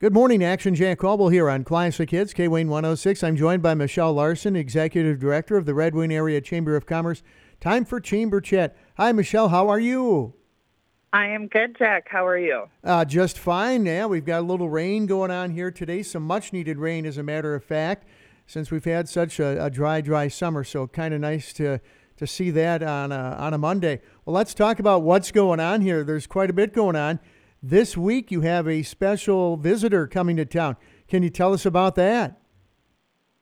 Good morning, Action Jack Colwell here on Classic Hits, K Wayne 106. I'm joined by Michelle Larson, Executive Director of the Red Wing Area Chamber of Commerce. Time for Chamber Chat. Hi, Michelle. How are you? I am good, Jack. How are you? Uh, just fine. Yeah, we've got a little rain going on here today. Some much needed rain, as a matter of fact, since we've had such a, a dry, dry summer. So kind of nice to to see that on a, on a Monday. Well, let's talk about what's going on here. There's quite a bit going on. This week, you have a special visitor coming to town. Can you tell us about that?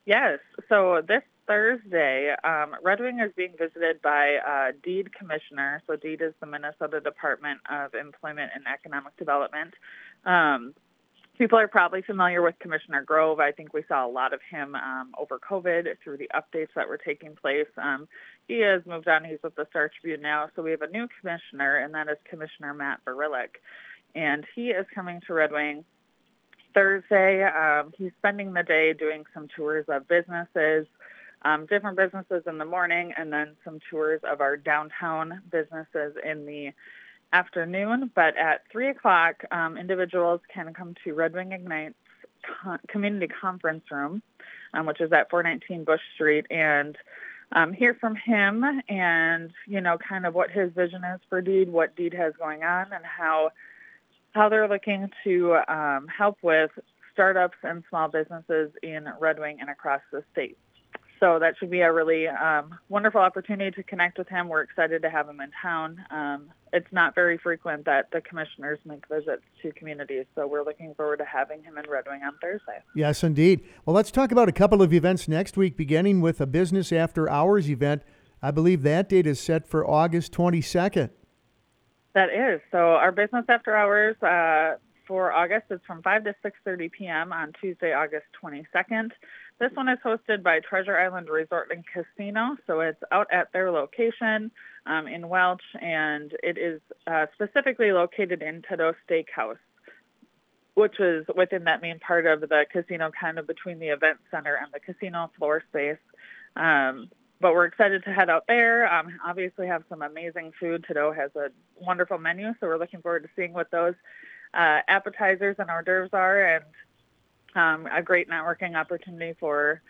Yes. So this Thursday, um, Red Wing is being visited by uh, DEED Commissioner. So DEED is the Minnesota Department of Employment and Economic Development. Um, people are probably familiar with Commissioner Grove. I think we saw a lot of him um, over COVID through the updates that were taking place. Um, he has moved on. He's with the Star Tribune now. So we have a new commissioner, and that is Commissioner Matt Varilek and he is coming to Red Wing Thursday. Um, he's spending the day doing some tours of businesses, um, different businesses in the morning, and then some tours of our downtown businesses in the afternoon. But at 3 o'clock, um, individuals can come to Red Wing Ignites Community Conference Room, um, which is at 419 Bush Street, and um, hear from him and, you know, kind of what his vision is for DEED, what DEED has going on, and how how they're looking to um, help with startups and small businesses in Red Wing and across the state. So that should be a really um, wonderful opportunity to connect with him. We're excited to have him in town. Um, it's not very frequent that the commissioners make visits to communities, so we're looking forward to having him in Red Wing on Thursday. Yes, indeed. Well, let's talk about a couple of events next week, beginning with a Business After Hours event. I believe that date is set for August 22nd. That is. So our business after hours uh, for August is from 5 to 6.30 p.m. on Tuesday, August 22nd. This one is hosted by Treasure Island Resort and Casino. So it's out at their location um, in Welch, and it is uh, specifically located in Teddo Steakhouse, which is within that main part of the casino, kind of between the event center and the casino floor space. Um, but we're excited to head out there. Um, obviously, have some amazing food. Teddo has a wonderful menu, so we're looking forward to seeing what those uh, appetizers and hors d'oeuvres are, and um, a great networking opportunity for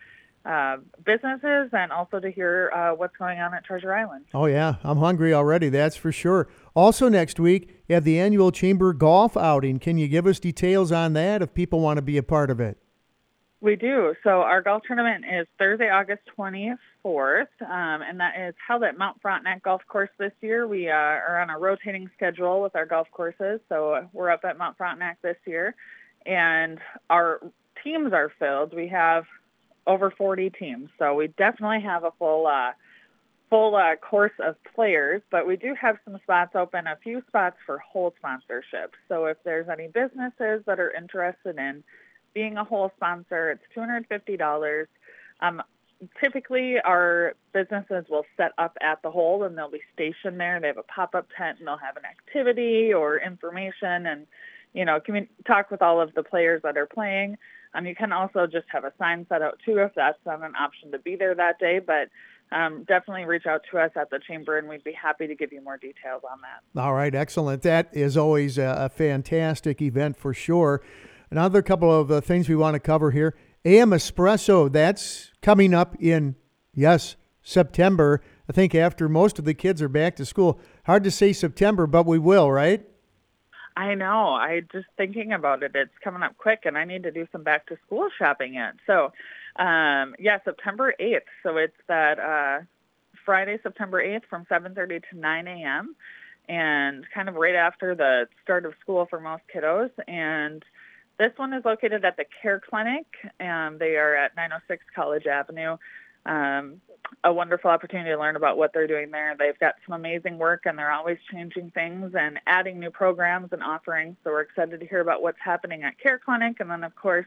uh, businesses and also to hear uh, what's going on at Treasure Island. Oh, yeah. I'm hungry already, that's for sure. Also, next week, you have the annual Chamber Golf outing. Can you give us details on that if people want to be a part of it? We do. So our golf tournament is Thursday, August 24th, um, and that is held at Mount Frontenac Golf Course this year. We uh, are on a rotating schedule with our golf courses, so we're up at Mount Frontenac this year, and our teams are filled. We have over 40 teams, so we definitely have a full uh, full uh, course of players, but we do have some spots open, a few spots for hole sponsorships. So if there's any businesses that are interested in being a hole sponsor, it's $250. Um, typically, our businesses will set up at the hole and they'll be stationed there. They have a pop-up tent and they'll have an activity or information and, you know, can talk with all of the players that are playing. Um, you can also just have a sign set out too if that's not an option to be there that day. But um, definitely reach out to us at the chamber and we'd be happy to give you more details on that. All right, excellent. That is always a, a fantastic event for sure. Another couple of uh, things we want to cover here. AM Espresso, that's coming up in, yes, September. I think after most of the kids are back to school. Hard to say September, but we will, right? I know. I just thinking about it. It's coming up quick, and I need to do some back to school shopping yet. So, um, yeah, September eighth. So it's that uh, Friday, September eighth, from seven thirty to nine a.m. and kind of right after the start of school for most kiddos. And this one is located at the Care Clinic. and they are at 906 College Avenue. Um, a wonderful opportunity to learn about what they're doing there. They've got some amazing work and they're always changing things and adding new programs and offerings. So we're excited to hear about what's happening at Care Clinic and then, of course,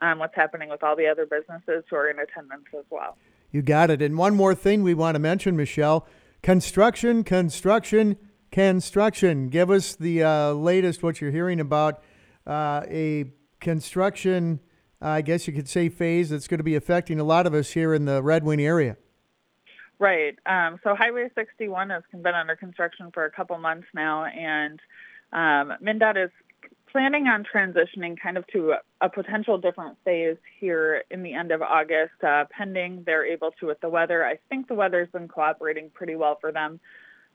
um, what's happening with all the other businesses who are in attendance as well. You got it. And one more thing we want to mention, Michelle construction, construction, construction. Give us the uh, latest, what you're hearing about uh, a construction, I guess you could say, phase that's going to be affecting a lot of us here in the Red Wing area. Right. Um, so Highway 61 has been under construction for a couple months now, and um, MnDOT is planning on transitioning kind of to a, a, potential different phase here in the end of August, uh, pending they're able to with the weather. I think the weather's been cooperating pretty well for them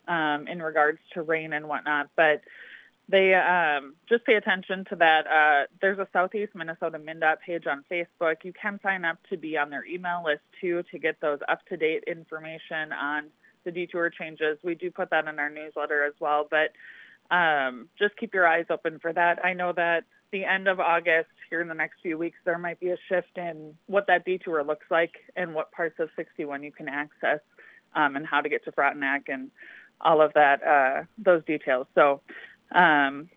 um, in regards to rain and whatnot, but they um, just pay attention to that. Uh, there's a Southeast Minnesota MnDOT page on Facebook. You can sign up to be on their email list too to get those up to date information on the detour changes. We do put that in our newsletter as well, but um, just keep your eyes open for that. I know that the end of August, here in the next few weeks, there might be a shift in what that detour looks like and what parts of 61 you can access um, and how to get to Frontenac and all of that, uh, those details. So um,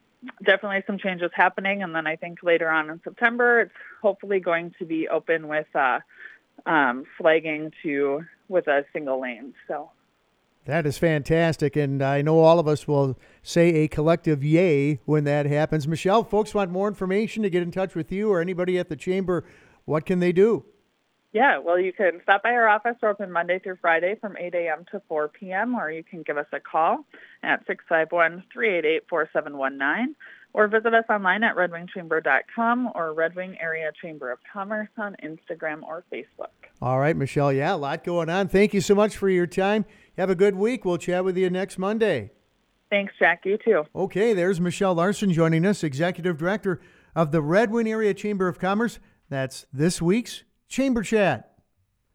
definitely some changes happening. And then I think later on in September, it's hopefully going to be open with uh, um, flagging to with a single lane. So. That is fantastic, and I know all of us will say a collective yay when that happens. Michelle, folks want more information to get in touch with you or anybody at the chamber. What can they do? Yeah, well, you can stop by our office. We're open Monday through Friday from 8 a.m. to 4 p.m., or you can give us a call at 651 388 4719, or visit us online at redwingchamber.com or Red Wing Area Chamber of Commerce on Instagram or Facebook. All right, Michelle. Yeah, a lot going on. Thank you so much for your time. Have a good week. We'll chat with you next Monday. Thanks, Jack. You too. Okay, there's Michelle Larson joining us, Executive Director of the Red Wing Area Chamber of Commerce. That's this week's Chamber Chat.